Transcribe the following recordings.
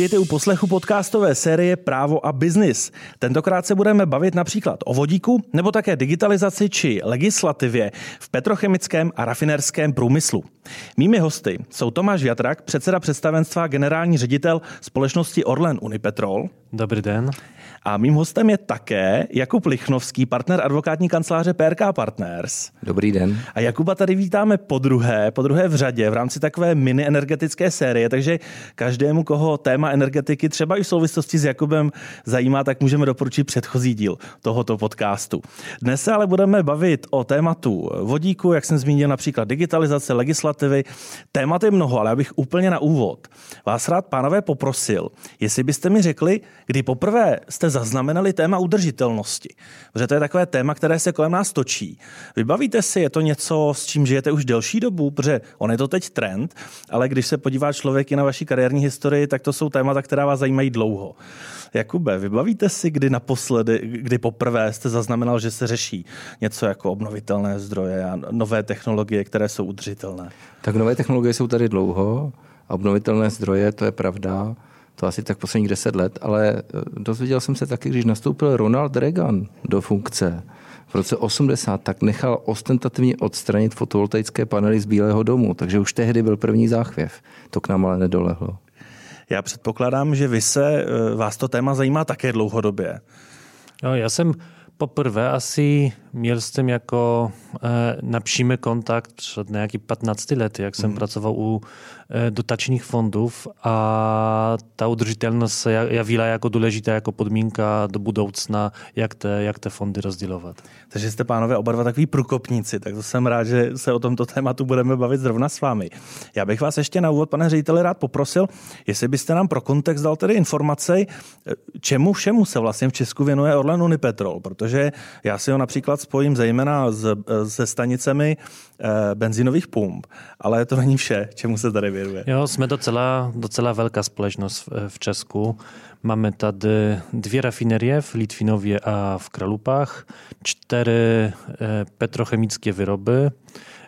Vítejte u poslechu podcastové série Právo a biznis. Tentokrát se budeme bavit například o vodíku nebo také digitalizaci či legislativě v petrochemickém a rafinerském průmyslu. Mými hosty jsou Tomáš Jatrak, předseda představenstva generální ředitel společnosti Orlen Unipetrol. Dobrý den. A mým hostem je také Jakub Lichnovský, partner advokátní kanceláře PRK Partners. Dobrý den. A Jakuba tady vítáme po druhé, po druhé v řadě v rámci takové mini energetické série, takže každému, koho téma energetiky třeba i v souvislosti s Jakubem zajímá, tak můžeme doporučit předchozí díl tohoto podcastu. Dnes se ale budeme bavit o tématu vodíku, jak jsem zmínil, například digitalizace, legislativy. Témat je mnoho, ale abych úplně na úvod vás rád, pánové, poprosil, jestli byste mi řekli, kdy poprvé jste zaznamenali téma udržitelnosti? Protože to je takové téma, které se kolem nás točí. Vybavíte si, je to něco, s čím žijete už delší dobu, protože on je to teď trend, ale když se podívá člověk i na vaší kariérní historii, tak to jsou témata, která vás zajímají dlouho. Jakube, vybavíte si, kdy naposledy, kdy poprvé jste zaznamenal, že se řeší něco jako obnovitelné zdroje a nové technologie, které jsou udržitelné? Tak nové technologie jsou tady dlouho obnovitelné zdroje, to je pravda to asi tak posledních deset let, ale eh, dozvěděl jsem se taky, když nastoupil Ronald Reagan do funkce v roce 80, tak nechal ostentativně odstranit fotovoltaické panely z Bílého domu, takže už tehdy byl první záchvěv. To k nám ale nedolehlo. Já předpokládám, že vy se, eh, vás to téma zajímá také dlouhodobě. No, já jsem poprvé asi měl s tím jako e, na přímý kontakt před nějaký 15 lety, jak jsem mm. pracoval u e, dotačních fondů a ta udržitelnost se javila jako důležitá jako podmínka do budoucna, jak te, jak te fondy rozdělovat. Takže jste, pánové, oba dva takový průkopníci, tak to jsem rád, že se o tomto tématu budeme bavit zrovna s vámi. Já bych vás ještě na úvod, pane řediteli, rád poprosil, jestli byste nám pro kontext dal tedy informace, čemu všemu se vlastně v Česku věnuje Orlen Unipetrol, protože já si ho například spojím zejména s, se stanicemi e, benzinových pump, ale to není vše, čemu se tady věnuje. Jo, jsme docela, docela velká společnost v, v Česku. Máme tady dvě rafinerie v Litvinově a v Kralupách, čtyři e, petrochemické výroby,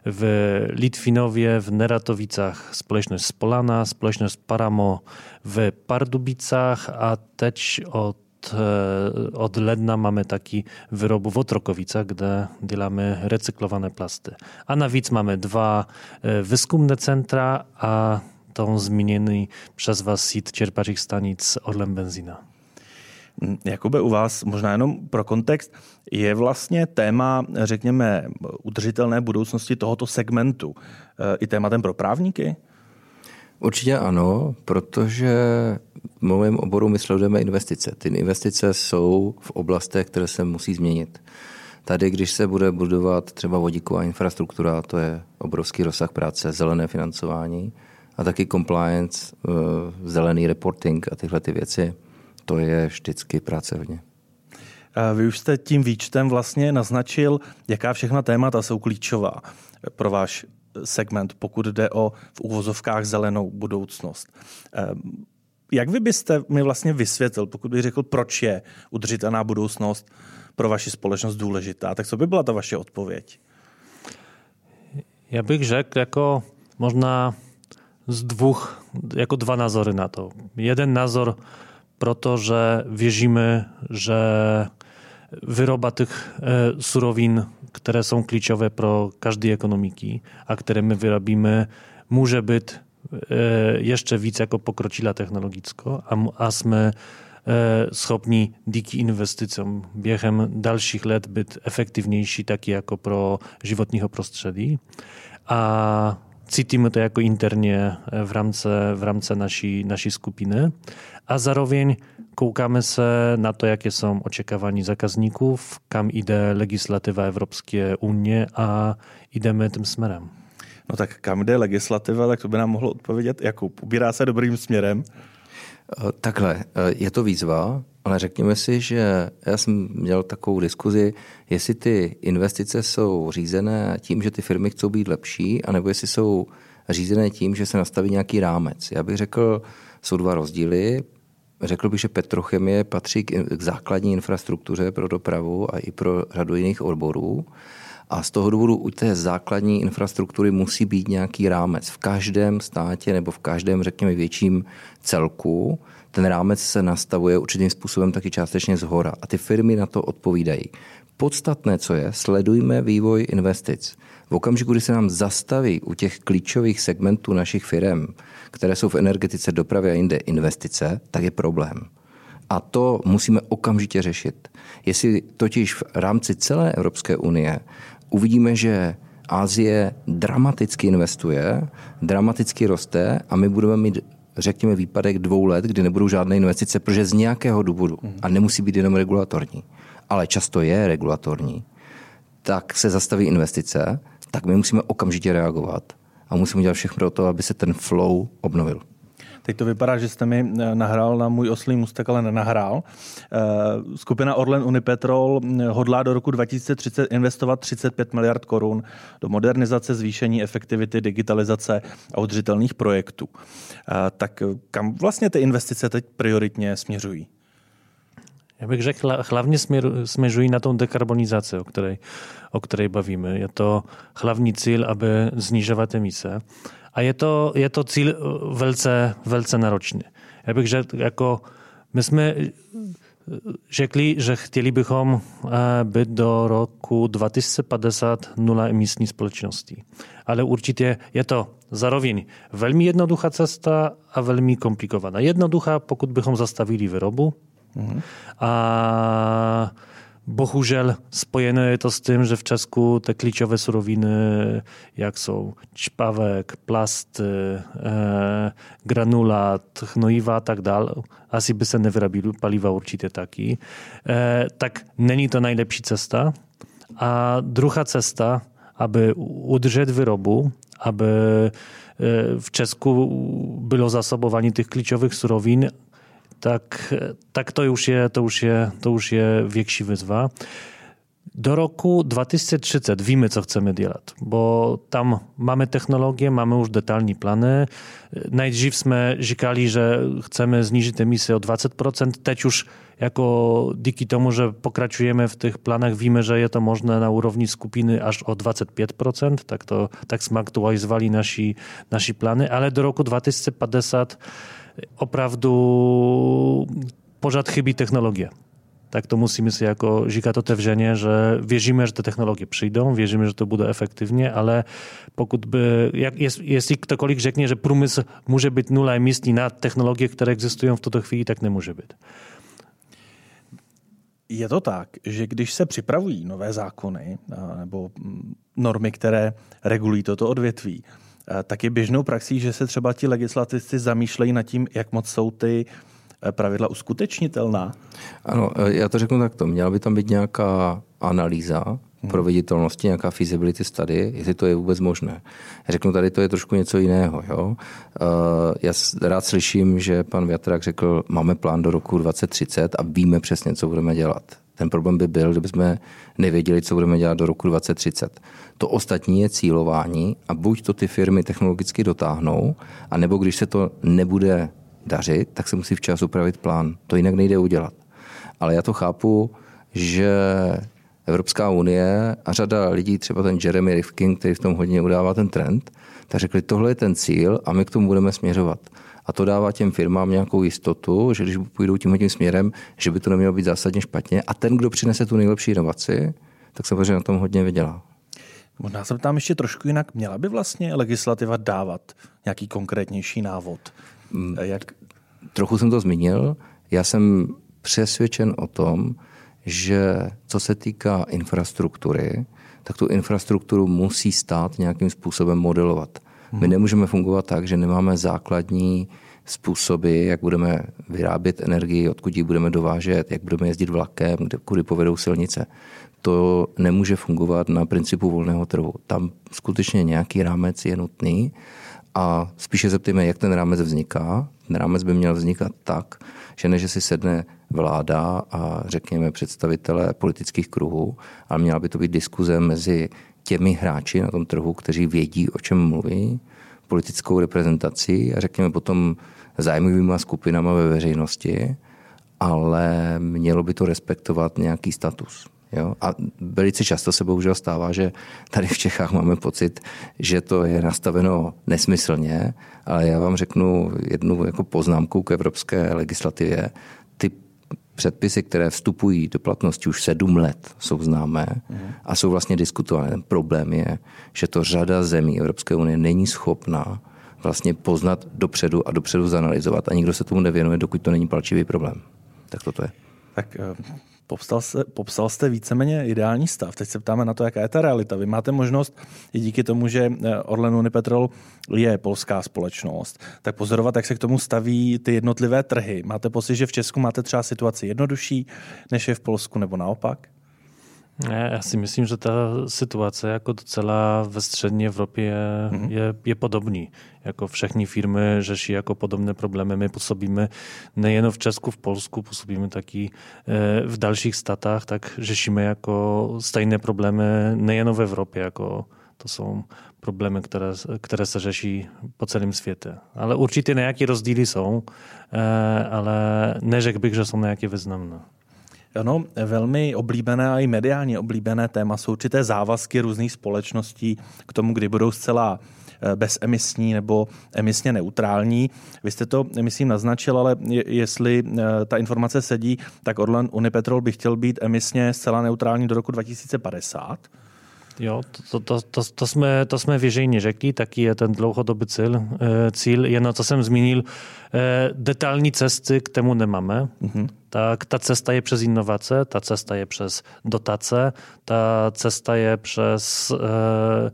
v Litwinovie, w Neratowicach społeczność Spolana, społeczność Paramo w Pardubicach, a też od E, od ledna mamy taki wyrób w Otrokowicach, gdzie dzielamy recyklowane plasty. A na Wic mamy dwa e, wyskumne centra, a tą zmieniony przez Was sit cierpaczych stanic Orlem Benzina. Mm, Jakube, u vás, možná jenom pro kontext, je vlastně téma, řekněme, udržitelné budoucnosti tohoto segmentu e, i tématem pro právníky? Určitě ano, protože v mém oboru my sledujeme investice. Ty investice jsou v oblastech, které se musí změnit. Tady, když se bude budovat třeba vodíková infrastruktura, to je obrovský rozsah práce, zelené financování a taky compliance, eh, zelený reporting a tyhle ty věci, to je vždycky práce hodně. Vy už jste tím výčtem vlastně naznačil, jaká všechna témata jsou klíčová pro váš segment, pokud jde o v úvozovkách zelenou budoucnost. Ehm, jak vy byste mi vlastně vysvětlil, pokud bych řekl, proč je udržitelná budoucnost pro vaši společnost důležitá, tak co by byla ta vaše odpověď? Já bych řekl jako možná z dwóch, jako dwa nazory na to. Jeden nazor protože věříme, že wyroba tych e, surowin które są kluczowe pro każdej ekonomiki, a które my wyrobimy, może być e, jeszcze więcej jako pokrocila technologicko, a, a sme e, schopni dzięki inwestycjom biegiem dalszych lat być efektywniejsi, taki jako pro żywotniego prostředí. A cítimy to jako internie w ramce, w ramce nasi, nasi skupiny, a zároveň koukamy se na to, jakie są oczekiwania zakazników, kam idzie legislatywa Evropské unie a ideme tym směrem. No tak kam jde legislativa, tak to by nám mohlo odpovědět Jakub. Ubírá se dobrým směrem? Eh, takhle, eh, je to výzva, ale řekněme si, že já jsem měl takovou diskuzi, jestli ty investice jsou řízené tím, že ty firmy chcou být lepší, anebo jestli jsou řízené tím, že se nastaví nějaký rámec. Já bych řekl, jsou dva rozdíly. Řekl bych, že petrochemie patří k základní infrastruktuře pro dopravu a i pro řadu jiných odborů. A z toho důvodu u té základní infrastruktury musí být nějaký rámec. V každém státě nebo v každém, řekněme, větším celku ten rámec se nastavuje určitým způsobem taky částečně z hora a ty firmy na to odpovídají. Podstatné, co je, sledujme vývoj investic. V okamžiku, kdy se nám zastaví u těch klíčových segmentů našich firm, které jsou v energetice, dopravě a jinde investice, tak je problém. A to musíme okamžitě řešit. Jestli totiž v rámci celé Evropské unie uvidíme, že Asie dramaticky investuje, dramaticky roste a my budeme mít řekněme, výpadek dvou let, kdy nebudou žádné investice, protože z nějakého důvodu, a nemusí být jenom regulatorní, ale často je regulatorní, tak se zastaví investice, tak my musíme okamžitě reagovat a musíme dělat všechno pro to, aby se ten flow obnovil. Teď to vypadá, že jste mi eh, nahrál na můj oslý mustek, ale nenahrál. Eh, skupina Orlen Unipetrol eh, hodlá do roku 2030 investovat 35 miliard korun do modernizace, zvýšení efektivity, digitalizace a udržitelných projektů. Tak kam vlastně ty investice teď prioritně směřují? Já bych řekl, hlavně směřují na tą dekarbonizaci, o které o bavíme. Je to hlavní cíl, aby znižovat emise. A je to, je to cíl velice, velice náročný. Já bych řekl, jako my jsme řekli, že chtěli bychom být do roku 2050 nula emisní společností. Ale určitě je to zároveň velmi jednoduchá cesta a velmi komplikovaná. Jednoduchá, pokud bychom zastavili výrobu, mm-hmm. a Bohužel spojeno je to s tím, že v Česku te klíčové suroviny, jak jsou čpavek, plasty, eh, granulat, hnojiva a tak dále, asi by se nevyrabili paliva určitě taky, eh, tak není to nejlepší cesta. A druhá cesta, aby udržet výrobu, aby eh, v Česku bylo zasobování těch klíčových surovin tak, tak to, už je, to, už je, to už je větší výzva. Do roku 2030 víme, co chceme dělat, bo tam máme technologie, máme už detailní plány. Nejdřív jsme říkali, že chceme znižit emisję o 20%. Teď už jako díky tomu, že pokračujeme v tych planach, wiemy, że je to można na úrovni skupiny aż o 25%, tak, to, tak jsme aktualizovali naši, naši plány, ale do roku 2050 opravdu pořád chybí technologie. Tak to musíme si jako říkat otevřeně, że wierzymy, że te technologie przyjdą, wierzymy, że to bude efektywnie, ale pokud by, jak jest, jeśli ktokolwiek řeknie, że průmysl może nula emisji na technologie, które egzystują w tuto chwili, tak nemůže být. Je to tak, že když se připravují nové zákony nebo mm, normy, které regulují toto odvětví, tak je běžnou praxí, že se třeba ti legislativci zamýšlejí nad tím, jak moc jsou ty eh, pravidla uskutečnitelná? Ano, eh, já to řeknu takto. Měla by tam být nějaká analýza hmm. proveditelnosti, nějaká feasibility study, jestli to je vůbec možné. Já řeknu tady, to je trošku něco jiného. Jo? Já rád slyším, že pan Větrak řekl, máme plán do roku 2030 a víme přesně, co budeme dělat. Ten problém by byl, kdybychom nevěděli, co budeme dělat do roku 2030. To ostatní je cílování a buď to ty firmy technologicky dotáhnou, anebo když se to nebude dařit, tak se musí včas upravit plán. To jinak nejde udělat. Ale já to chápu, že Evropská unie a řada lidí, třeba ten Jeremy Rifkin, který v tom hodně udává ten trend, tak řekli, tohle je ten cíl a my k tomu budeme směřovat. A to dává těm firmám nějakou jistotu, že když půjdou tím tím směrem, že by to nemělo být zásadně špatně. A ten, kdo přinese tu nejlepší inovaci, tak samozřejmě na tom hodně vydělá. Možná se ptám ještě trošku jinak. Měla by vlastně legislativa dávat nějaký konkrétnější návod? Mm, Jak... Trochu jsem to zmínil. Já jsem přesvědčen o tom, že co se týká infrastruktury, tak tu infrastrukturu musí stát nějakým způsobem modelovat. My nemůžeme fungovat tak, že nemáme základní způsoby, jak budeme vyrábět energii, odkud ji budeme dovážet, jak budeme jezdit vlakem, kde, kudy povedou silnice. To nemůže fungovat na principu volného trhu. Tam skutečně nějaký rámec je nutný a spíše zeptejme, jak ten rámec vzniká. Ten rámec by měl vznikat tak, že ne, že si sedne vláda a řekněme představitelé politických kruhů, ale měla by to být diskuze mezi těmi hráči na tom trhu, kteří vědí, o čem mluví, politickou reprezentací a řekněme potom zájmovými skupinama ve veřejnosti, ale mělo by to respektovat nějaký status. Jo? A velice často se bohužel stává, že tady v Čechách máme pocit, že to je nastaveno nesmyslně, ale já vám řeknu jednu jako poznámku k evropské legislativě. Předpisy, které vstupují do platnosti už sedm let, jsou známé a jsou vlastně diskutované. Ten problém je, že to řada zemí Evropské unie není schopná vlastně poznat dopředu a dopředu zanalizovat a nikdo se tomu nevěnuje, dokud to není palčivý problém. Tak toto je. Tak eh, popsal, se, popsal jste víceméně ideální stav. Teď se ptáme na to, jaká je ta realita. Vy máte možnost, i díky tomu, že eh, Orlen Unipetrol je polská společnost, tak pozorovat, jak se k tomu staví ty jednotlivé trhy. Máte pocit, že v Česku máte třeba situaci jednodušší, než je v Polsku, nebo naopak? Já si myslím, že ta situace jako docela ve střední Evropě mm-hmm. je, je podobný. Jako všechny firmy řeší jako podobné problémy. My působíme nejen v Česku, v Polsku, působíme taky e, v dalších statách, tak řešíme jako stejné problémy nejen v Evropě. Jako to jsou problémy, které, které se řeší po celém světě. Ale určitě nějaké rozdíly jsou, e, ale neřekl bych, že jsou nějaké významné. Ano, velmi oblíbené a i mediálně oblíbené téma jsou určité závazky různých společností k tomu, kdy budou zcela eh, bezemisní nebo emisně neutrální. Vy jste to, myslím, naznačil, ale jestli eh, ta informace sedí, tak Orlen Unipetrol by chtěl být emisně zcela neutrální do roku 2050. Jo, to, to, to, to, jsme, to jsme veřejně řekli, taky je ten dlouhodobý cíl. Eh, cíl jen co jsem zmínil, detailní cesty k tomu nemáme. Mm-hmm tak ta cesta je przez innowacje, ta cesta je przez dotacje, ta cesta je przez, e,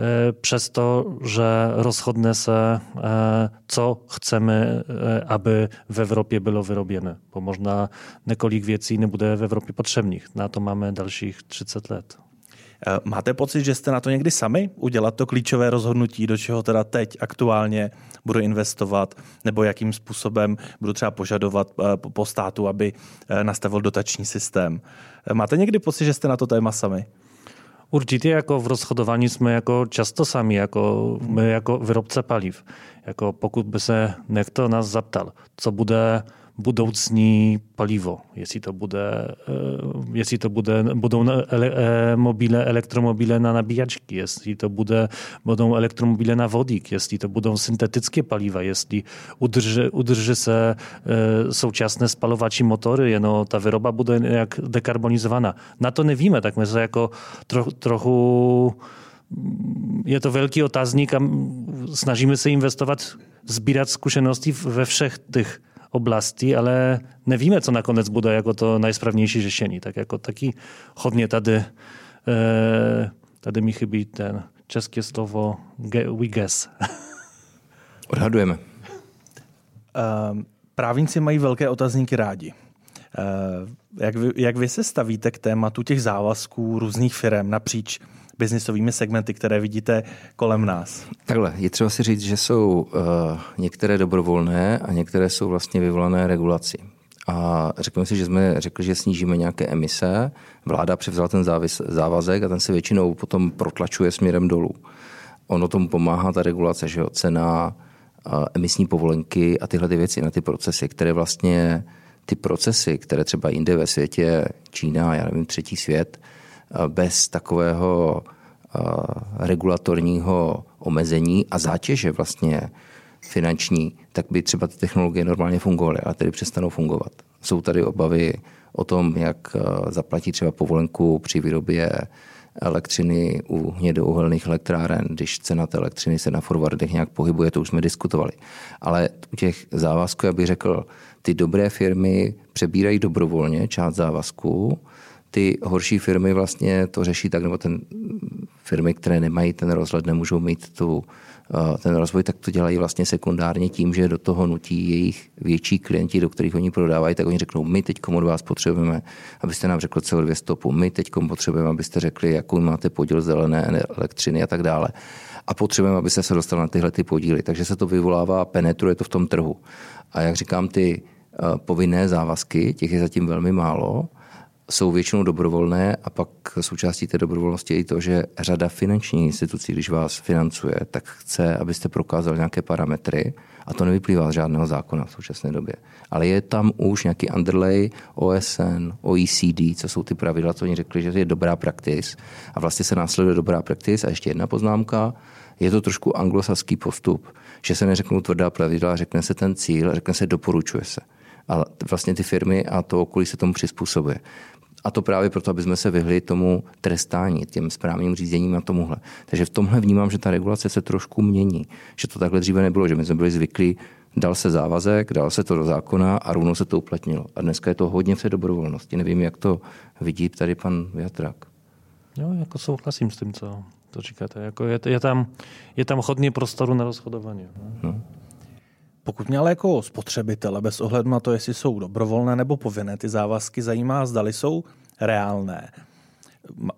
e, przez to, że rozchodne se, e, co chcemy, e, aby w Europie było wyrobione, bo można nekolik věcí nebude v Evropě potřebných. Na to máme dalších 30 let. Eh, máte pocit, že jste na to někdy sami udělat to klíčové rozhodnutí, do čeho teda teď aktuálně budu investovat, nebo jakým způsobem budu třeba požadovat eh, po státu, aby eh, nastavil dotační systém. Máte někdy pocit, že jste na to téma sami? Určitě jako v rozhodování jsme jako často sami, jako my jako výrobce paliv. Jako pokud by se někdo nás zaptal, co bude budoucní paliwo, jeśli to bude, jeśli to bude, budou ele, mobile, elektromobile na nabíjačky, jeśli to bude, budou elektromobile na vodík, jeśli to budou syntetické paliwa, jeśli udrży, udrży se e, současné spalovací motory, jeno ta wyroba bude jak dekarbonizowana. Na to nevíme, tak my se jako tro, trochu je to velký otázník a snažíme se investovat, sbírat zkušenosti ve všech těch oblasti, ale nevíme, co nakonec bude jako to najsprawniejsze řešení. Tak jako taky hodně tady, e, tady mi chybí ten české slovo we guess. Odhadujeme. Uh, právníci mají velké otazníky rádi. Uh, jak, vy, jak vy se stavíte k tématu těch závazků různých firm napříč biznisovými segmenty, které vidíte kolem nás? Takhle, je třeba si říct, že jsou uh, některé dobrovolné a některé jsou vlastně vyvolané regulací. A řekněme si, že jsme řekli, že snížíme nějaké emise. Vláda převzala ten závis, závazek a ten se většinou potom protlačuje směrem dolů. Ono tomu pomáhá ta regulace, že jo, cena, uh, emisní povolenky a tyhle ty věci na ty procesy, které vlastně ty procesy, které třeba jinde ve světě, Čína, já nevím, třetí svět, bez takového regulatorního omezení a zátěže vlastně finanční, tak by třeba ty technologie normálně fungovaly, ale tedy přestanou fungovat. Jsou tady obavy o tom, jak zaplatit třeba povolenku při výrobě elektřiny u hnědouhelných elektráren, když cena té elektřiny se na forwardech nějak pohybuje, to už jsme diskutovali. Ale u těch závazků, já bych řekl, ty dobré firmy přebírají dobrovolně část závazků, ty horší firmy vlastně to řeší tak, nebo ten firmy, které nemají ten rozhled, nemůžou mít tu, eh, ten rozvoj, tak to dělají vlastně sekundárně tím, že do toho nutí jejich větší klienti, do kterých oni prodávají, tak oni řeknou, my teď od vás potřebujeme, abyste nám řekl CO2 stopu, my teď potřebujeme, abyste řekli, jakou máte podíl zelené elektřiny a tak dále. A potřebujeme, abyste se dostali na tyhle ty podíly. Takže se to vyvolává, penetruje to v tom trhu. A jak říkám, ty eh, povinné závazky, těch je zatím velmi málo, jsou většinou dobrovolné a pak součástí té dobrovolnosti je i to, že řada finančních institucí, když vás financuje, tak chce, abyste prokázal nějaké parametry a to nevyplývá z žádného zákona v současné době. Ale je tam už nějaký underlay OSN, OECD, co jsou ty pravidla, co oni řekli, že je dobrá praktis a vlastně se následuje dobrá praktis. A ještě jedna poznámka, je to trošku anglosaský postup, že se neřeknou tvrdá pravidla, řekne se ten cíl, řekne se doporučuje se. A vlastně ty firmy a to okolí se tomu přizpůsobuje. A to právě proto, aby jsme se vyhli tomu trestání, těm správným řízením a tomuhle. Takže v tomhle vnímám, že ta regulace se trošku mění. Že to takhle dříve nebylo, že my jsme byli zvyklí, dal se závazek, dal se to do zákona a rovnou se to uplatnilo. A dneska je to hodně v té dobrovolnosti. Nevím, jak to vidí tady pan Jatrak. Jo, jako souhlasím s tím, co, to říkáte. Jako je, je, tam, je tam hodně prostoru na rozhodování. No. Pokud mě ale jako spotřebitele, bez ohledu na to, jestli jsou dobrovolné nebo povinné, ty závazky zajímá, zdali jsou reálné.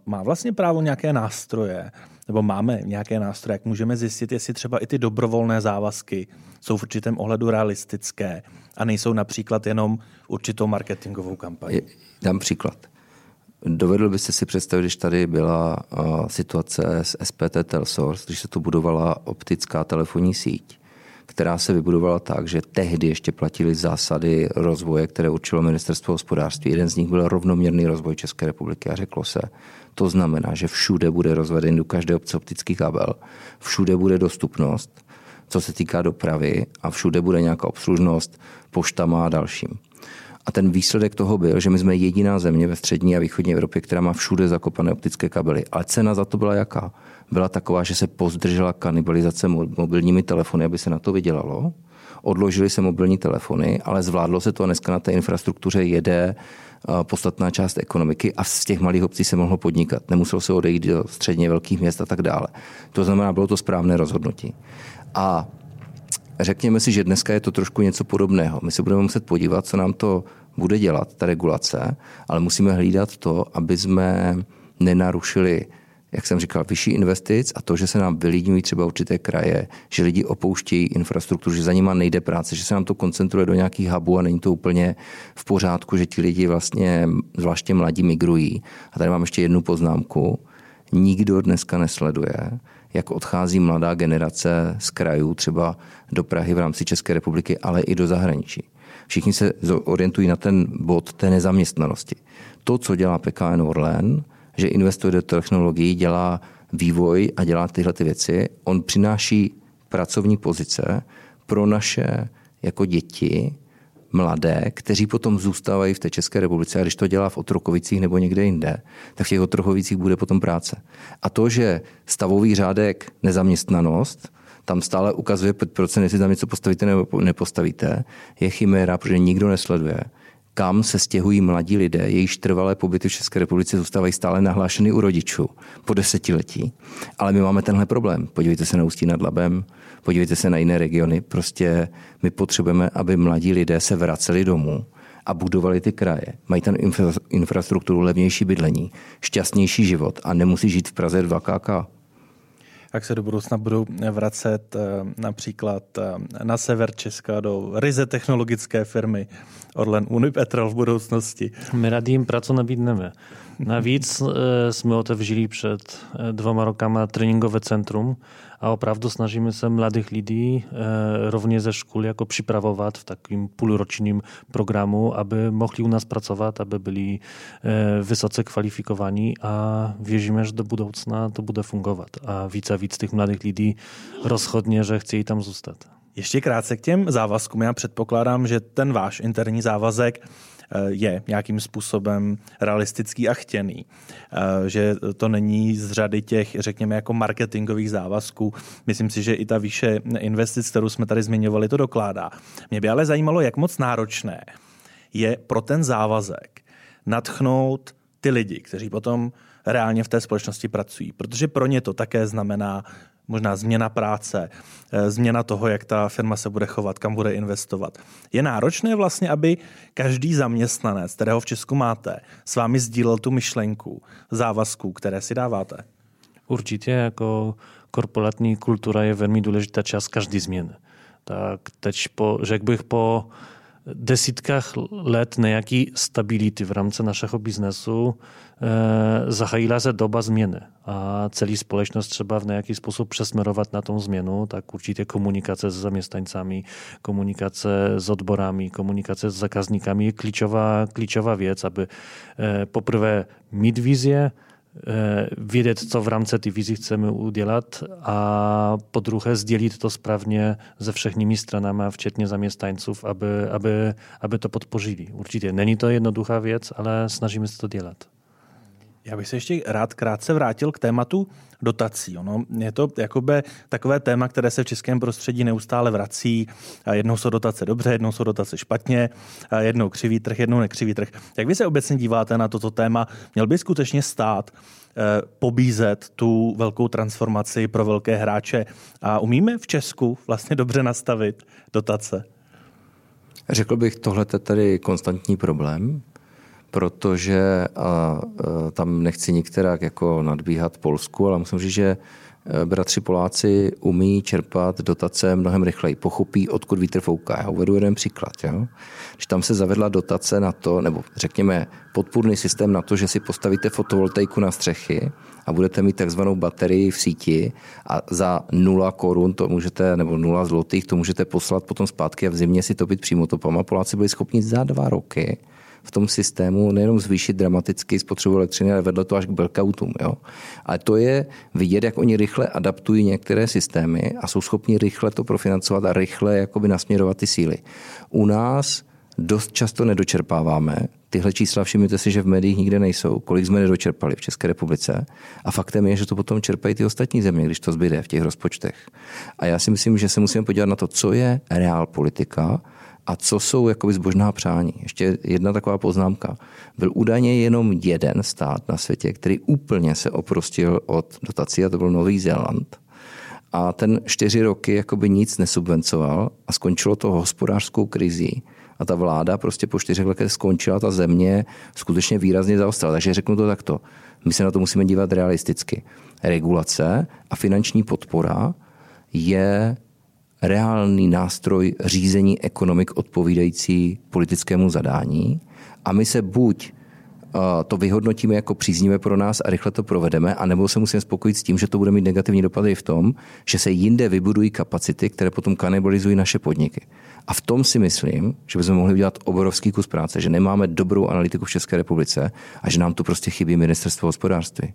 Má vlastně právo nějaké nástroje, nebo máme nějaké nástroje, jak můžeme zjistit, jestli třeba i ty dobrovolné závazky jsou v určitém ohledu realistické a nejsou například jenom určitou marketingovou kampaní. Dám příklad. Dovedl byste si představit, když tady byla situace s SPT Telsource, když se tu budovala optická telefonní síť, která se vybudovala tak, že tehdy ještě platili zásady rozvoje, které určilo ministerstvo hospodářství. Jeden z nich byl rovnoměrný rozvoj České republiky a řeklo se, to znamená, že všude bude rozveden do každé obce optický kabel, všude bude dostupnost, co se týká dopravy a všude bude nějaká obslužnost poštama a dalším. A ten výsledek toho byl, že my jsme jediná země ve střední a východní Evropě, která má všude zakopané optické kabely. Ale cena za to byla jaká? Byla taková, že se pozdržela kanibalizace mobilními telefony, aby se na to vydělalo. Odložili se mobilní telefony, ale zvládlo se to a dneska na té infrastruktuře jede podstatná část ekonomiky a z těch malých obcí se mohlo podnikat. Nemuselo se odejít do středně velkých měst a tak dále. To znamená, bylo to správné rozhodnutí. A řekněme si, že dneska je to trošku něco podobného. My se budeme muset podívat, co nám to bude dělat, ta regulace, ale musíme hlídat to, aby jsme nenarušili jak jsem říkal, vyšší investic a to, že se nám vylidňují třeba určité kraje, že lidi opouštějí infrastrukturu, že za nima nejde práce, že se nám to koncentruje do nějakých hubů a není to úplně v pořádku, že ti lidi vlastně, zvláště mladí, migrují. A tady mám ještě jednu poznámku. Nikdo dneska nesleduje, jak odchází mladá generace z krajů, třeba do Prahy v rámci České republiky, ale i do zahraničí. Všichni se orientují na ten bod té nezaměstnanosti. To, co dělá PKN Orlen, že investuje do technologií, dělá vývoj a dělá tyhle ty věci. On přináší pracovní pozice pro naše jako děti, mladé, kteří potom zůstávají v té České republice a když to dělá v Otrokovicích nebo někde jinde, tak v těch Otrokovicích bude potom práce. A to, že stavový řádek nezaměstnanost, tam stále ukazuje 5%, jestli tam něco postavíte nebo nepostavíte, je chiméra, protože nikdo nesleduje kam se stěhují mladí lidé, jejichž trvalé pobyty v České republice zůstávají stále nahlášeny u rodičů po desetiletí. Ale my máme tenhle problém. Podívejte se na Ústí nad Labem, podívejte se na jiné regiony. Prostě my potřebujeme, aby mladí lidé se vraceli domů a budovali ty kraje. Mají tam infrastrukturu, levnější bydlení, šťastnější život a nemusí žít v Praze 2KK jak se do budoucna budou vracet eh, například eh, na sever Česka do ryze technologické firmy Orlen Unipetrol v budoucnosti. My radím pracu nabídneme. Navíc e, jsme otevřeli před e, dvoma rokama tréninkové centrum a opravdu snažíme se mladých lidí e, rovně ze škol jako připravovat v takým půlročním programu, aby mohli u nás pracovat, aby byli vysoce kvalifikovaní a věříme, že do budoucna to bude fungovat. A víc a těch mladých lidí rozhodně, že chtějí tam zůstat. Ještě krátce k těm závazkům. Já předpokládám, že ten váš interní závazek je nějakým způsobem realistický a chtěný. Eh, že to není z řady těch, řekněme, jako marketingových závazků. Myslím si, že i ta výše investic, kterou jsme tady zmiňovali, to dokládá. Mě by ale zajímalo, jak moc náročné je pro ten závazek natchnout ty lidi, kteří potom reálně v té společnosti pracují. Protože pro ně to také znamená možná změna práce, eh, změna toho, jak ta firma se bude chovat, kam bude investovat. Je náročné vlastně, aby každý zaměstnanec, kterého v Česku máte, s vámi sdílel tu myšlenku závazků, které si dáváte? Určitě jako korporátní kultura je velmi důležitá část každý změny. Tak teď po, řekl bych po desítkách let nějaký stability v rámci našeho biznesu e, zahájila se doba změny a celý společnost třeba v nějaký způsob přesmerovat na tom změnu, tak určitě komunikace s zaměstnancami, komunikace s odborami, komunikace s zákazníkami je klíčová, klíčová aby e, poprvé mít Eh, vědět, co v rámci té vizi chceme udělat a po druhé sdělit to správně se všechnými stranami, včetně zaměstnanců, aby, aby, aby to podpořili. Určitě není to jednoduchá věc, ale snažíme se to dělat. Já bych se ještě rád krátce vrátil k tématu dotací. Ono je to jakoby takové téma, které se v českém prostředí neustále vrací. Jednou jsou dotace dobře, jednou jsou dotace špatně, jednou křivý trh, jednou nekřivý trh. Jak vy se obecně díváte na toto téma? Měl by skutečně stát eh, pobízet tu velkou transformaci pro velké hráče a umíme v Česku vlastně dobře nastavit dotace? Řekl bych, tohle je tady konstantní problém protože a, a, tam nechci některak jako nadbíhat Polsku, ale musím říct, že e, bratři Poláci umí čerpat dotace mnohem rychleji, pochopí, odkud vítr fouká. Já uvedu jeden příklad. Jo? Když tam se zavedla dotace na to, nebo řekněme podpůrný systém na to, že si postavíte fotovoltaiku na střechy a budete mít takzvanou baterii v síti a za nula korun to můžete, nebo nula zlotých to můžete poslat potom zpátky a v zimě si topit přímo topama. Poláci byli schopni za dva roky v tom systému nejenom zvýšit dramaticky spotřebu elektřiny, ale vedlo to až k blackoutům. Jo? Ale to je vidět, jak oni rychle adaptují některé systémy a jsou schopni rychle to profinancovat a rychle jakoby nasměrovat ty síly. U nás dost často nedočerpáváme. Tyhle čísla všimněte si, že v médiích nikde nejsou, kolik jsme nedočerpali v České republice. A faktem je, že to potom čerpají ty ostatní země, když to zbyde v těch rozpočtech. A já si myslím, že se musíme podívat na to, co je reál politika a co jsou jakoby zbožná přání. Ještě jedna taková poznámka. Byl údajně jenom jeden stát na světě, který úplně se oprostil od dotací a to byl Nový Zéland. A ten čtyři roky jakoby nic nesubvencoval a skončilo to hospodářskou krizí. A ta vláda prostě po čtyřech letech skončila, ta země skutečně výrazně zaostala. Takže řeknu to takto. My se na to musíme dívat realisticky. Regulace a finanční podpora je reálný nástroj řízení ekonomik odpovídající politickému zadání a my se buď eh, to vyhodnotíme jako příznivé pro nás a rychle to provedeme, anebo se musíme spokojit s tím, že to bude mít negativní dopady v tom, že se jinde vybudují kapacity, které potom kanibalizují naše podniky. A v tom si myslím, že bychom mohli udělat obrovský kus práce, že nemáme dobrou analytiku v České republice a že nám tu prostě chybí ministerstvo hospodářství.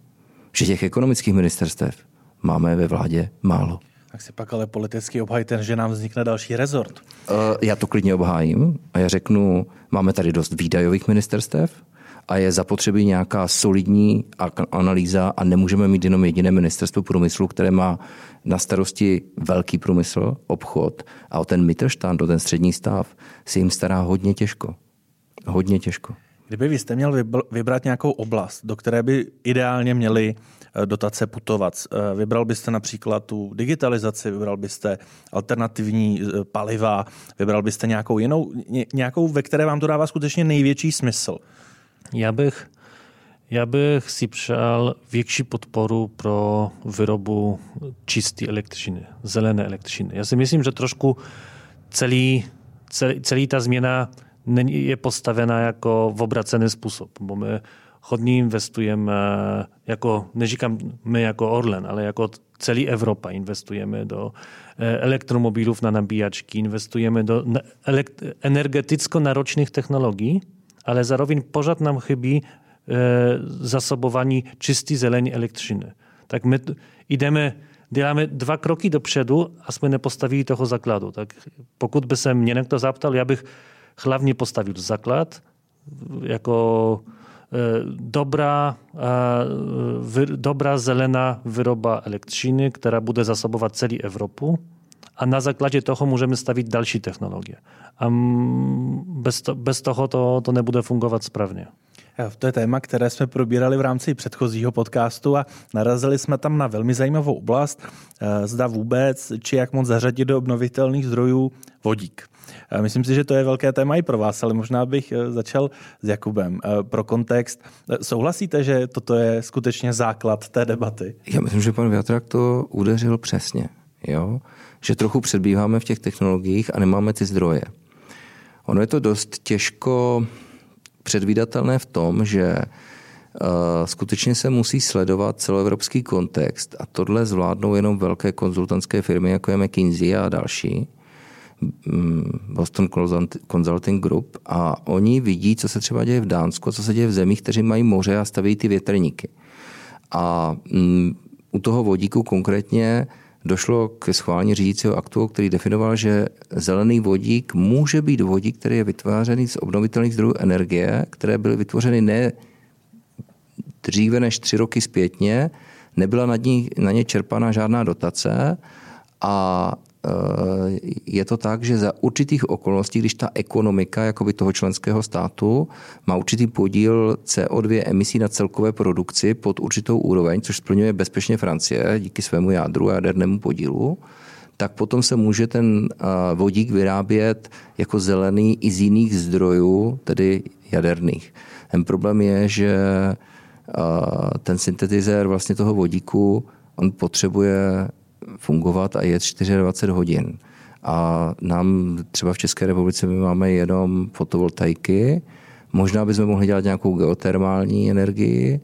Že těch ekonomických ministerstev máme ve vládě málo. Tak si pak ale politicky obhajte, že nám vznikne další rezort. Uh, já to klidně obhájím a já řeknu, máme tady dost výdajových ministerstev a je zapotřebí nějaká solidní analýza a nemůžeme mít jenom jediné ministerstvo průmyslu, které má na starosti velký průmysl, obchod a o ten Mittelstand, o ten střední stav, si jim stará hodně těžko. Hodně těžko. Kdyby vy jste měl vybrat nějakou oblast, do které by ideálně měli dotace putovat. Eh, vybral byste například tu digitalizaci, vybral byste alternativní eh, paliva, vybral byste nějakou jinou, nějakou, ve které vám to dává skutečně největší smysl? Já bych, já bych si přál větší podporu pro výrobu čisté elektřiny, zelené elektřiny. Já si myslím, že trošku celý, celý, celý ta změna je postavena jako v obracený způsob, bo my hodně investujeme, jako, neříkám my jako Orlen, ale jako celý Evropa investujeme do eh, elektromobilů na nabíjačky, investujeme do energeticko náročných technologií, ale zároveň pořád nám chybí eh, zasobování čistý zelení elektřiny. Tak my jdeme, děláme dva kroky dopředu a jsme nepostavili toho základu. Tak pokud by se mě někdo zaptal, já bych hlavně postavil základ, jako E, dobrá, e, dobrá zelená wyroba která bude zasobovat celý Evropu a na základě toho můžeme stavit další technologie. A bez, to, bez toho to, to nebude fungovat správně. To je téma, které jsme probírali v rámci předchozího podcastu a narazili jsme tam na velmi zajímavou oblast, e, zda vůbec, či jak moc zařadit do obnovitelných zdrojů vodík. Myslím si, že to je velké téma i pro vás, ale možná bych eh, začal s Jakubem. Eh, pro kontext, eh, souhlasíte, že toto je skutečně základ té debaty? Já myslím, že pan Větrak to udeřil přesně. Jo? Že trochu předbíháme v těch technologiích a nemáme ty zdroje. Ono je to dost těžko předvídatelné v tom, že skutečně se musí sledovat celoevropský kontext a tohle zvládnou jenom velké konzultantské firmy, jako je McKinsey a další. Mm, Boston Consulting Group a oni vidí, co se třeba děje v Dánsku, co se děje v zemích, kteří mají moře a staví ty větrníky. A mm, u toho vodíku konkrétně došlo k schválení řídícího aktu, který definoval, že zelený vodík může být vodík, který je vytvářený z obnovitelných zdrojů energie, které byly vytvořeny ne dříve než tři roky zpětně, nebyla na, ní, na ně čerpaná žádná dotace a je to tak, že za určitých okolností, když ta ekonomika jakoby toho členského státu má určitý podíl CO2 emisí na celkové produkci pod určitou úroveň, což splňuje bezpečně Francie díky svému jádru a jadernému podílu, tak potom se může ten vodík vyrábět jako zelený i z jiných zdrojů, tedy jaderných. Ten problém je, že ten syntetizér vlastně toho vodíku, on potřebuje fungovat a jet 24 hodin. A nám třeba v České republice my máme jenom fotovoltaiky, možná bychom mohli dělat nějakou geotermální energii,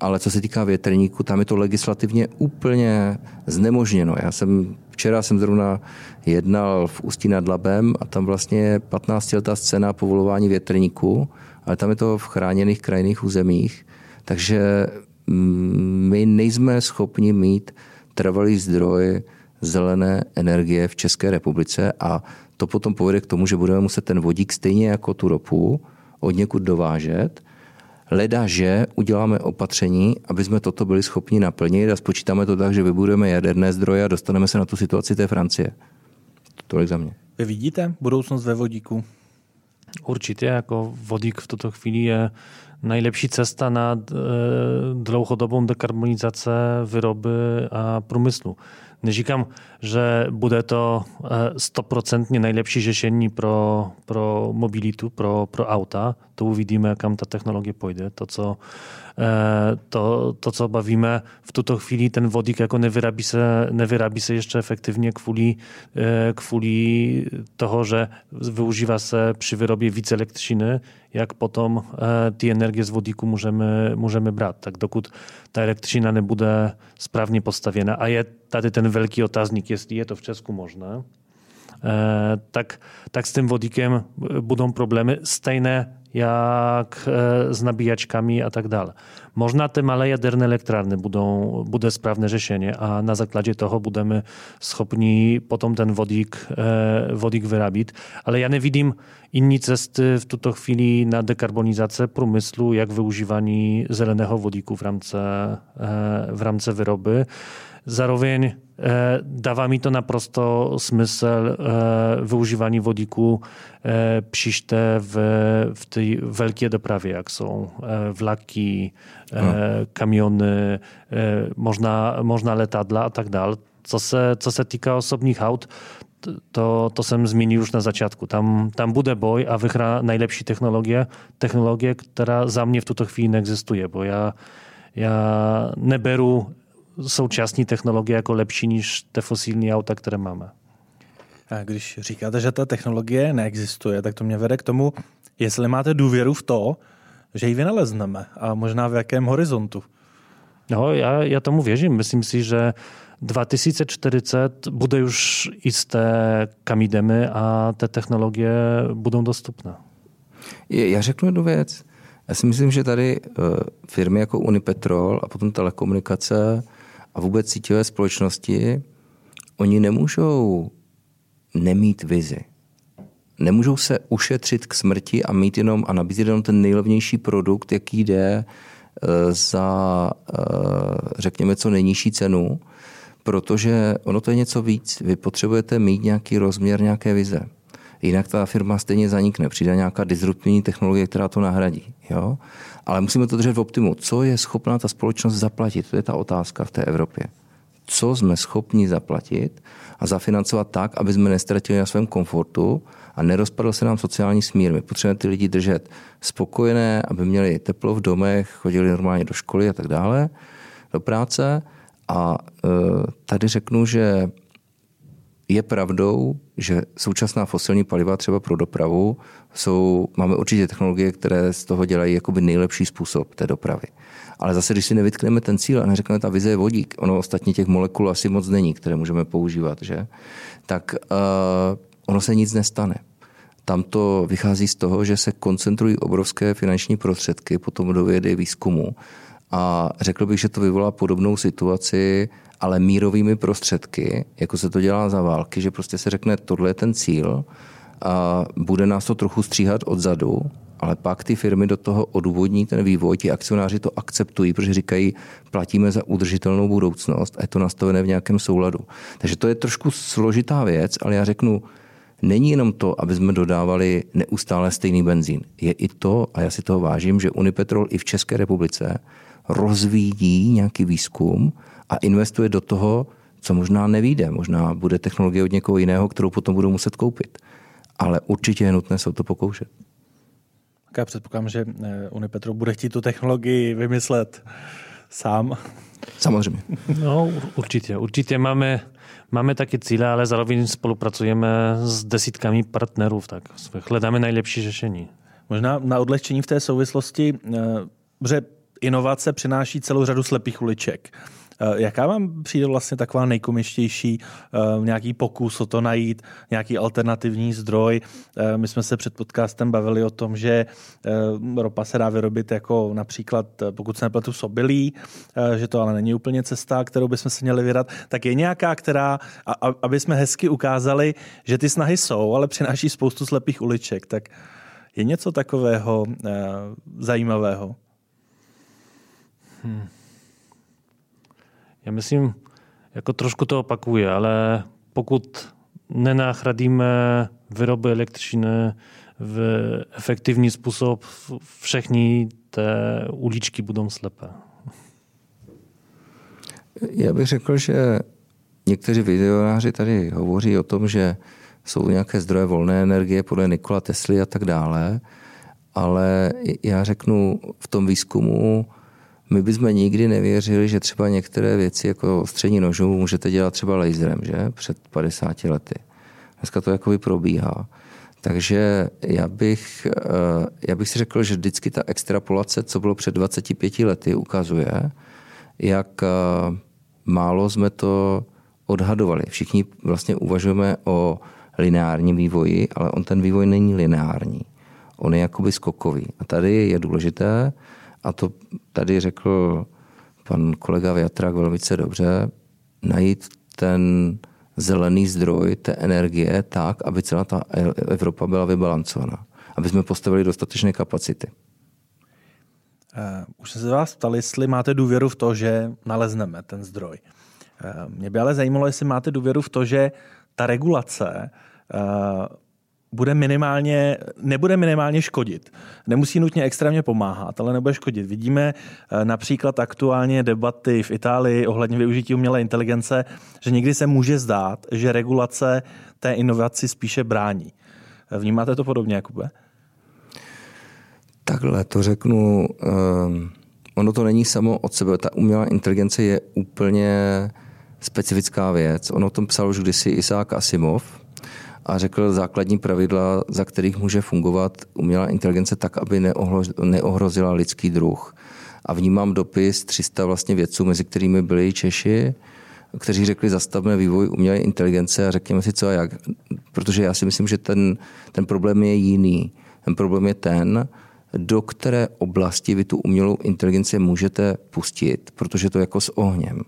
ale co se týká větrníku, tam je to legislativně úplně znemožněno. Já jsem, včera jsem zrovna jednal v Ústí nad Labem a tam vlastně je 15 letá scéna povolování větrníku, ale tam je to v chráněných krajinných územích, takže mm, my nejsme schopni mít trvalý zdroj zelené energie v České republice a to potom povede k tomu, že budeme muset ten vodík stejně jako tu ropu od někud dovážet, leda, že uděláme opatření, aby jsme toto byli schopni naplnit a spočítáme to tak, že vybudujeme jaderné zdroje a dostaneme se na tu situaci té Francie. Tolik za mě. Vy vidíte budoucnost ve vodíku? Určitě, jako vodík v tuto chvíli je najlepší cesta na e, dlouhodobou dekarbonizaci výroby a průmyslu. Neříkám, že bude to e, stoprocentně nejlepší řešení pro, pro mobilitu, pro, pro auta. To uvidíme, kam ta technologie půjde. To, co Eh, to, to, co bavíme v tuto chvíli, ten vodík jako nevyrábí se, nevyrábí se ještě efektivně kvůli, eh, kvůli toho, že využívá se při wyrobie víc elektřiny, jak potom eh, ty energie z vodíku můžeme, můžeme brát. Tak dokud ta elektřina nebude správně postavěna, a je tady ten velký otazník, jestli je to v Česku možné, tak, tak s tím vodíkem budou problémy stejné jak e, z nabíjačkami a tak dále. Można te małe jaderne elektrárny budą, bude sprawne řešenie, a na zakładzie toho budeme schopni potom ten wodík, e, wodík wyrabić. Ale ja nie widzim inni cesty w tuto chwili na dekarbonizację przemysłu, jak wyużywanie zeleného wodíku w ramce, e, w ramce wyroby. Zároveň Eh, dává mi to naprosto smysl využívání vodíku eh, příště v, v té velké dopravě, jak jsou vlaky, no. kamiony, možná, možná letadla a tak dále. Co se, co se týká osobních aut, to, to jsem zmínil už na začátku. Tam, tam bude boj a vyhrá nejlepší technologie, technologie, která za mě v tuto chvíli neexistuje, bo já, já neberu současní technologie jako lepší než te fosilní auta, které máme. A když říkáte, že ta technologie neexistuje, tak to mě vede k tomu, jestli máte důvěru v to, že ji vynalezneme a možná v jakém horizontu. No, já, já tomu věřím. Myslím si, že 2040 bude už jisté, kam jdeme a ty technologie budou dostupné. Já řeknu jednu věc. Já si myslím, že tady eh, firmy jako Unipetrol a potom telekomunikace a vůbec síťové společnosti, oni nemůžou nemít vizi. Nemůžou se ušetřit k smrti a mít jenom a nabízet jenom ten nejlevnější produkt, jaký jde eh, za, eh, řekněme, co nejnižší cenu, protože ono to je něco víc. Vy potřebujete mít nějaký rozměr, nějaké vize. Jinak ta firma stejně zanikne. Přijde nějaká disruptivní technologie, která to nahradí. Jo? Ale musíme to držet v optimu. Co je schopná ta společnost zaplatit? To je ta otázka v té Evropě. Co jsme schopni zaplatit a zafinancovat tak, aby jsme nestratili na svém komfortu a nerozpadl se nám sociální smír. My potřebujeme ty lidi držet spokojené, aby měli teplo v domech, chodili normálně do školy a tak dále, do práce. A e, tady řeknu, že je pravdou, že současná fosilní paliva třeba pro dopravu jsou, máme určitě technologie, které z toho dělají jakoby nejlepší způsob té dopravy. Ale zase, když si nevytkneme ten cíl a neřekneme, ta vize je vodík, ono ostatně těch molekul asi moc není, které můžeme používat, že? tak uh, ono se nic nestane. Tam to vychází z toho, že se koncentrují obrovské finanční prostředky potom do vědy výzkumu. A řekl bych, že to vyvolá podobnou situaci, ale mírovými prostředky, jako se to dělá za války, že prostě se řekne, tohle je ten cíl a bude nás to trochu stříhat odzadu, ale pak ty firmy do toho odůvodní ten vývoj, ti akcionáři to akceptují, protože říkají, platíme za udržitelnou budoucnost a je to nastavené v nějakém souladu. Takže to je trošku složitá věc, ale já řeknu, není jenom to, aby jsme dodávali neustále stejný benzín. Je i to, a já si toho vážím, že Unipetrol i v České republice rozvíjí nějaký výzkum a investuje do toho, co možná nevíde. Možná bude technologie od někoho jiného, kterou potom budou muset koupit. Ale určitě je nutné se o to pokoušet. Já předpokládám, že eh, Unipetro bude chtít tu technologii vymyslet sám. Samozřejmě. No, určitě. Určitě máme, máme taky cíle, ale zároveň spolupracujeme s desítkami partnerů, tak hledáme nejlepší řešení. Možná na odlehčení v té souvislosti, eh, že inovace přináší celou řadu slepých uliček. Eh, jaká vám přijde vlastně taková nejkomičtější uh, nějaký pokus o to najít, nějaký alternativní zdroj? Uh, my jsme se před podcastem bavili o tom, že ropa se dá vyrobit jako například, pokud se nepletu, sobilí, že to ale není úplně cesta, kterou bychom se měli vydat. Tak je nějaká, která, aby jsme hezky ukázali, že ty snahy jsou, ale přináší spoustu slepých uliček. Tak je něco takového zajímavého? Hmm. Já myslím, jako trošku to opakuje, ale pokud nenahradíme výroby elektřiny v efektivní způsob, všechny té uličky budou slepé. Já bych řekl, že někteří videonáři tady hovoří o tom, že jsou nějaké zdroje volné energie podle Nikola Tesly a tak dále, ale já řeknu, v tom výzkumu my bychom nikdy nevěřili, že třeba některé věci jako střední nožů můžete dělat třeba laserem, že? Před 50 lety. Dneska to jakoby probíhá. Takže já bych, eh, já bych si řekl, že vždycky ta extrapolace, co bylo před 25 lety, ukazuje, jak eh, málo jsme to odhadovali. Všichni vlastně uvažujeme o lineárním vývoji, ale on ten vývoj není lineární. On je jakoby skokový. A tady je důležité, a to tady řekl pan kolega Větrak velmi dobře, najít ten zelený zdroj té energie tak, aby celá ta Evropa byla vybalancovaná. Aby jsme postavili dostatečné kapacity. Uh, už se vás ptali, jestli máte důvěru v to, že nalezneme ten zdroj. Uh, mě by ale zajímalo, jestli máte důvěru v to, že ta regulace uh, bude minimálně, nebude minimálně škodit. Nemusí nutně extrémně pomáhat, ale nebude škodit. Vidíme eh, například aktuálně debaty v Itálii ohledně využití umělé inteligence, že někdy se může zdát, že regulace té inovaci spíše brání. Vnímáte to podobně, Jakube? Takhle to řeknu. Um, ono to není samo od sebe. Ta umělá inteligence je úplně specifická věc. Ono o tom psal už kdysi Isaac Asimov, a řekl základní pravidla, za kterých může fungovat umělá inteligence tak, aby neohrozila lidský druh. A vnímám dopis 300 vlastně vědců, mezi kterými byli Češi, kteří řekli, zastavme vývoj umělé inteligence a řekněme si co a jak. Protože já si myslím, že ten, ten problém je jiný. Ten problém je ten, do které oblasti vy tu umělou inteligenci můžete pustit, protože to je jako s ohněm.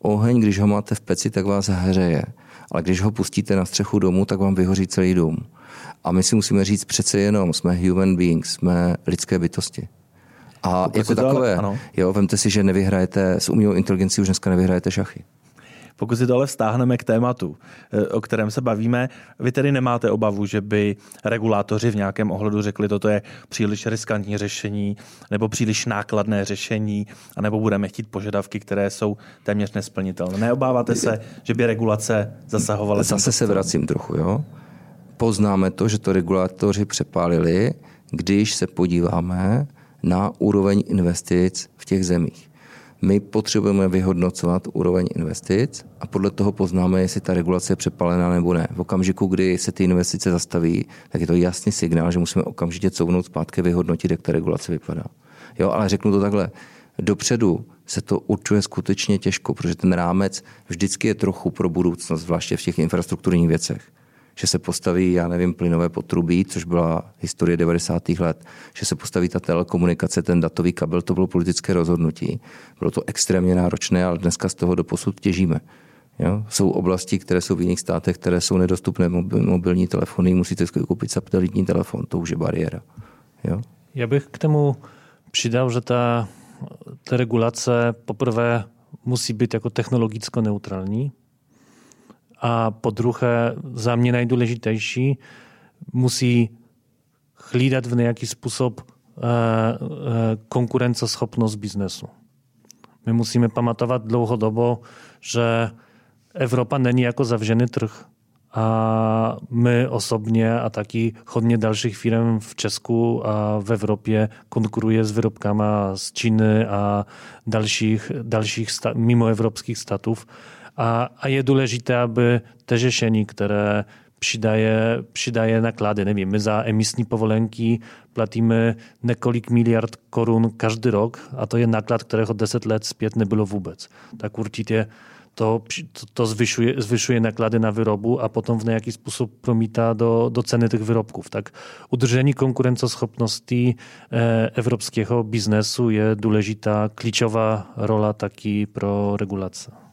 Oheň, když ho máte v peci, tak vás hřeje ale když ho pustíte na střechu domu, tak vám vyhoří celý dům. A my si musíme říct přece jenom, jsme human beings, jsme lidské bytosti. A Pokud jako takové, ale, jo, vemte si, že nevyhrajete, s umělou inteligencí už dneska nevyhrajete šachy. Pokud si to ale vztáhneme k tématu, eh, o kterém se bavíme, vy tedy nemáte obavu, že by regulátoři v nějakém ohledu řekli, toto je příliš riskantní řešení nebo příliš nákladné řešení, anebo budeme chtít požadavky, které jsou téměř nesplnitelné. Neobáváte se, že by regulace zasahovala? Zase se vracím trochu, jo. Poznáme to, že to regulátoři přepálili, když se podíváme na úroveň investic v těch zemích. My potřebujeme vyhodnocovat úroveň investic a podle toho poznáme, jestli ta regulace je přepalená nebo ne. V okamžiku, kdy se ty investice zastaví, tak je to jasný signál, že musíme okamžitě couvnout zpátky, vyhodnotit, jak ta regulace vypadá. Jo, ale řeknu to takhle. Dopředu se to určuje skutečně těžko, protože ten rámec vždycky je trochu pro budoucnost, zvláště v těch infrastrukturních věcech že se postaví, já nevím, plynové potrubí, což byla historie 90. let, že se postaví ta telekomunikace, ten datový kabel, to bylo politické rozhodnutí. Bylo to extrémně náročné, ale dneska z toho doposud těžíme. Jo? Jsou oblasti, které jsou v jiných státech, které jsou nedostupné mobilní telefony, musíte koupit satelitní telefon, to už je bariéra. Jo? Já bych k tomu přidal, že ta, ta regulace poprvé musí být jako technologicko neutrální, a po druhé, za mě nejdůležitější, musí hlídat v nějaký způsob eh, eh, konkurenceschopnost biznesu. My musíme pamatovat dlouhodobo, že Evropa není jako zavřený trh. A my osobně a taky hodně dalších firm v Česku a v Evropě konkuruje s výrobkama z Číny a dalších, dalších sta- mimoevropských států. A, a je důležité, aby to řešení, které přidaje, přidaje naklady. Nevím, my za emisní povolenky platíme několik miliard korun každý rok a to je náklad, kterého 10 let zpět nebylo vůbec. Tak určitě to, to, to zvyšuje, zvyšuje náklady na výrobu a potom v nějaký způsob promítá do, do ceny těch výrobků. Tak udržení konkurenceschopnosti eh, evropského biznesu je důležitá klíčová rola taky pro regulace.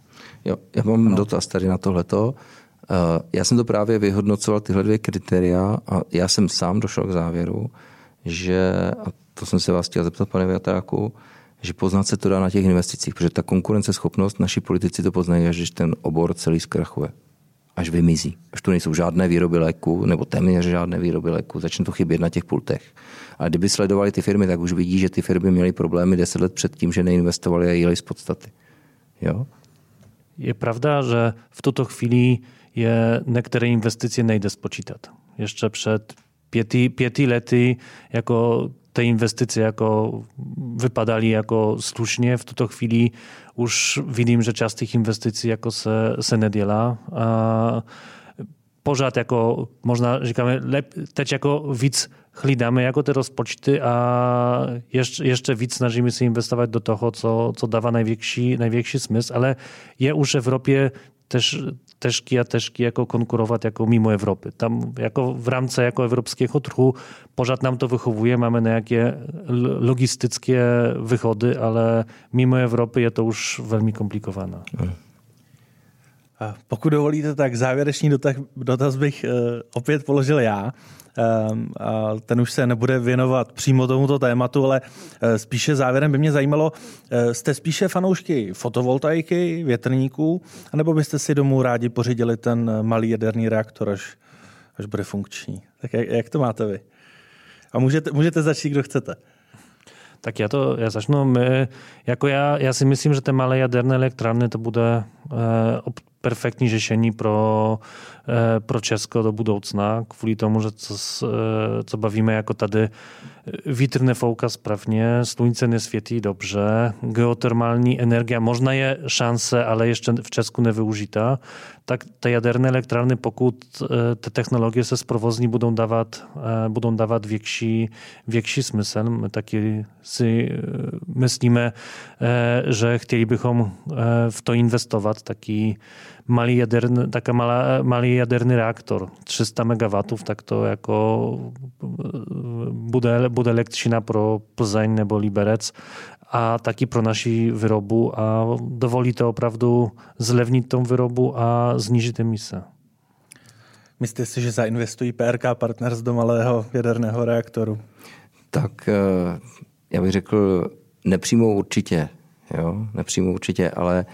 Jo, já mám ano. dotaz tady na tohleto. Eh, já jsem to právě vyhodnocoval, tyhle dvě kritéria, a já jsem sám došel k závěru, že, a to jsem se vás chtěl zeptat, pane Viatáku, že poznat se to dá na těch investicích, protože ta konkurenceschopnost, naši politici to poznají, až když ten obor celý zkrachuje. Až vymizí. Až tu nejsou žádné výroby léku, nebo téměř žádné výroby léku, začne to chybět na těch pultech. A kdyby sledovali ty firmy, tak už vidí, že ty firmy měly problémy deset let před tím, že neinvestovali a jeli z podstaty. Jo? Je pravda, że w tuto chwili je niektóre inwestycje nejde spočítat. Jeszcze przed pięti, pięti lety jako te inwestycje jako wypadali jako słusznie. W tuto chwili już widzimy, że czas tych inwestycji jako se, se. A pořád jako można, říkáme, lep, teď jako víc hlídáme jako te rozpočty a jeszcze, jeszcze víc snažíme se investovat do toho, co, co dává najvětší, najvětší smysl, ale je už v Evropě też težký a težký jako konkurovat jako mimo Evropy. Tam jako v rámci jako evropského trhu pořád nám to vychovuje, máme nějaké logistické wychody, ale mimo Evropy je to už velmi komplikované. Pokud dovolíte, tak závěrečný dotaz, dotaz bych uh, opět položil já. Ehm, ten už se nebude věnovat přímo tomuto tématu, ale eh, spíše závěrem by mě zajímalo, eh, jste spíše fanoušky fotovoltaiky, větrníků, anebo byste si domů rádi pořídili ten malý jaderný reaktor, až, až bude funkční? Tak jak, jak to máte vy? A můžete, můžete začít, kdo chcete. Tak já to já začnu. My, jako já, já si myslím, že ty malé jaderné elektrárny to bude eh, perfektní řešení pro, eh, pro Česko do budoucna, kvůli tomu, že co, eh, co bavíme jako tady Witr nefouka sprawnie, słońce nie świeci dobrze, geotermalna energia, można je szanse, ale jeszcze w Czesku nie wyużyta. Tak te jaderne elektrárny, pokud e, te technologie se sprowozni dávat, e, budou dávat větší, větší smysl. My e, myslíme, že chtěli bychom v to investovat, taky malý jaderný, taka mala, malý jaderný reaktor, 300 MW, tak to jako bude, bude elektřina pro Plzeň nebo Liberec a taky pro naši výrobu a dovolí to opravdu zlevnit tom výrobu a znížit emise. Myslíte si, že zainvestují PRK Partners do malého jaderného reaktoru? Tak eh, já bych řekl, nepřímo určitě, jo, nepřímo určitě, ale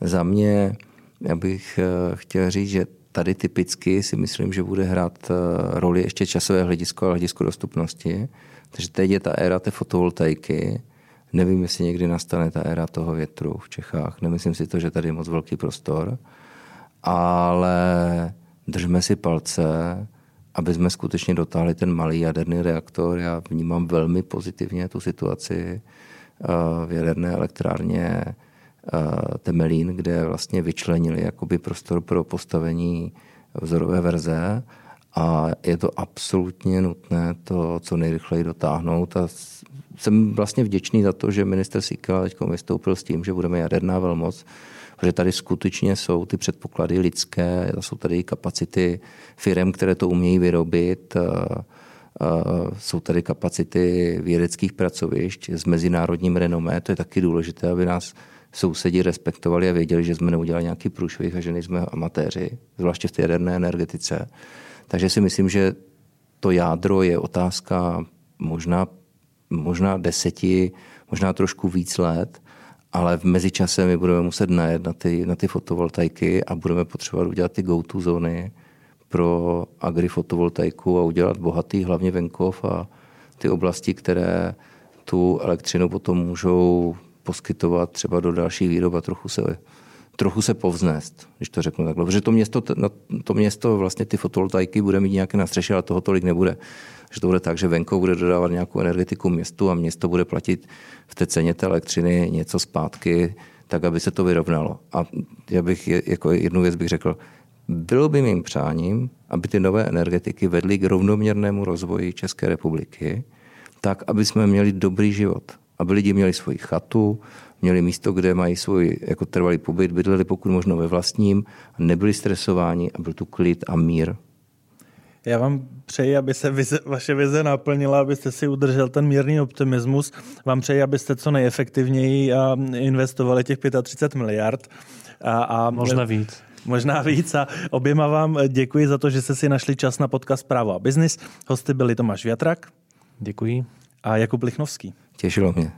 za mě já bych eh, chtěl říct, že tady typicky si myslím, že bude hrát eh, roli ještě časové hledisko a hledisko dostupnosti. Takže teď je ta éra té fotovoltaiky. Nevím, jestli někdy nastane ta éra toho větru v Čechách. Nemyslím si to, že tady je moc velký prostor. Ale držme si palce, aby jsme skutečně dotáhli ten malý jaderný reaktor. Já vnímám velmi pozitivně tu situaci. v jaderné elektrárně Temelín, kde vlastně vyčlenili jakoby prostor pro postavení vzorové verze. A je to absolutně nutné to co nejrychleji dotáhnout. A jsem vlastně vděčný za to, že minister Sikala teď vystoupil s tím, že budeme jaderná velmoc, protože tady skutečně jsou ty předpoklady lidské, jsou tady kapacity firm, které to umějí vyrobit, jsou tady kapacity vědeckých pracovišť s mezinárodním renomé, to je taky důležité, aby nás sousedi respektovali a věděli, že jsme neudělali nějaký průšvih a že nejsme amatéři, zvláště v té jaderné energetice. Takže si myslím, že to jádro je otázka možná, možná deseti, možná trošku víc let, ale v mezičase my budeme muset najet na ty, na ty fotovoltaiky a budeme potřebovat udělat ty go-to zóny pro agrifotovoltaiku a udělat bohatý hlavně venkov a ty oblasti, které tu elektřinu potom můžou poskytovat třeba do dalších výrob a trochu se, trochu se povznést, když to řeknu takhle. Protože to město, to město vlastně ty fotovoltaiky bude mít nějaké na střeše, ale toho tolik nebude. Že to bude tak, že venkou bude dodávat nějakou energetiku městu a město bude platit v té ceně té elektřiny něco zpátky, tak aby se to vyrovnalo. A já bych jako jednu věc bych řekl, bylo by mým přáním, aby ty nové energetiky vedly k rovnoměrnému rozvoji České republiky, tak, aby jsme měli dobrý život aby lidi měli svoji chatu, měli místo, kde mají svůj jako trvalý pobyt, bydleli pokud možno ve vlastním, nebyli stresováni a byl tu klid a mír. Já vám přeji, aby se vize, vaše vize naplnila, abyste si udržel ten mírný optimismus. Vám přeji, abyste co nejefektivněji investovali těch 35 miliard. A, a možná víc. Možná víc a oběma vám děkuji za to, že jste si našli čas na podcast Právo a biznis. Hosty byli Tomáš Větrak. Děkuji. A Jakub Lichnovský. Těšilo mě.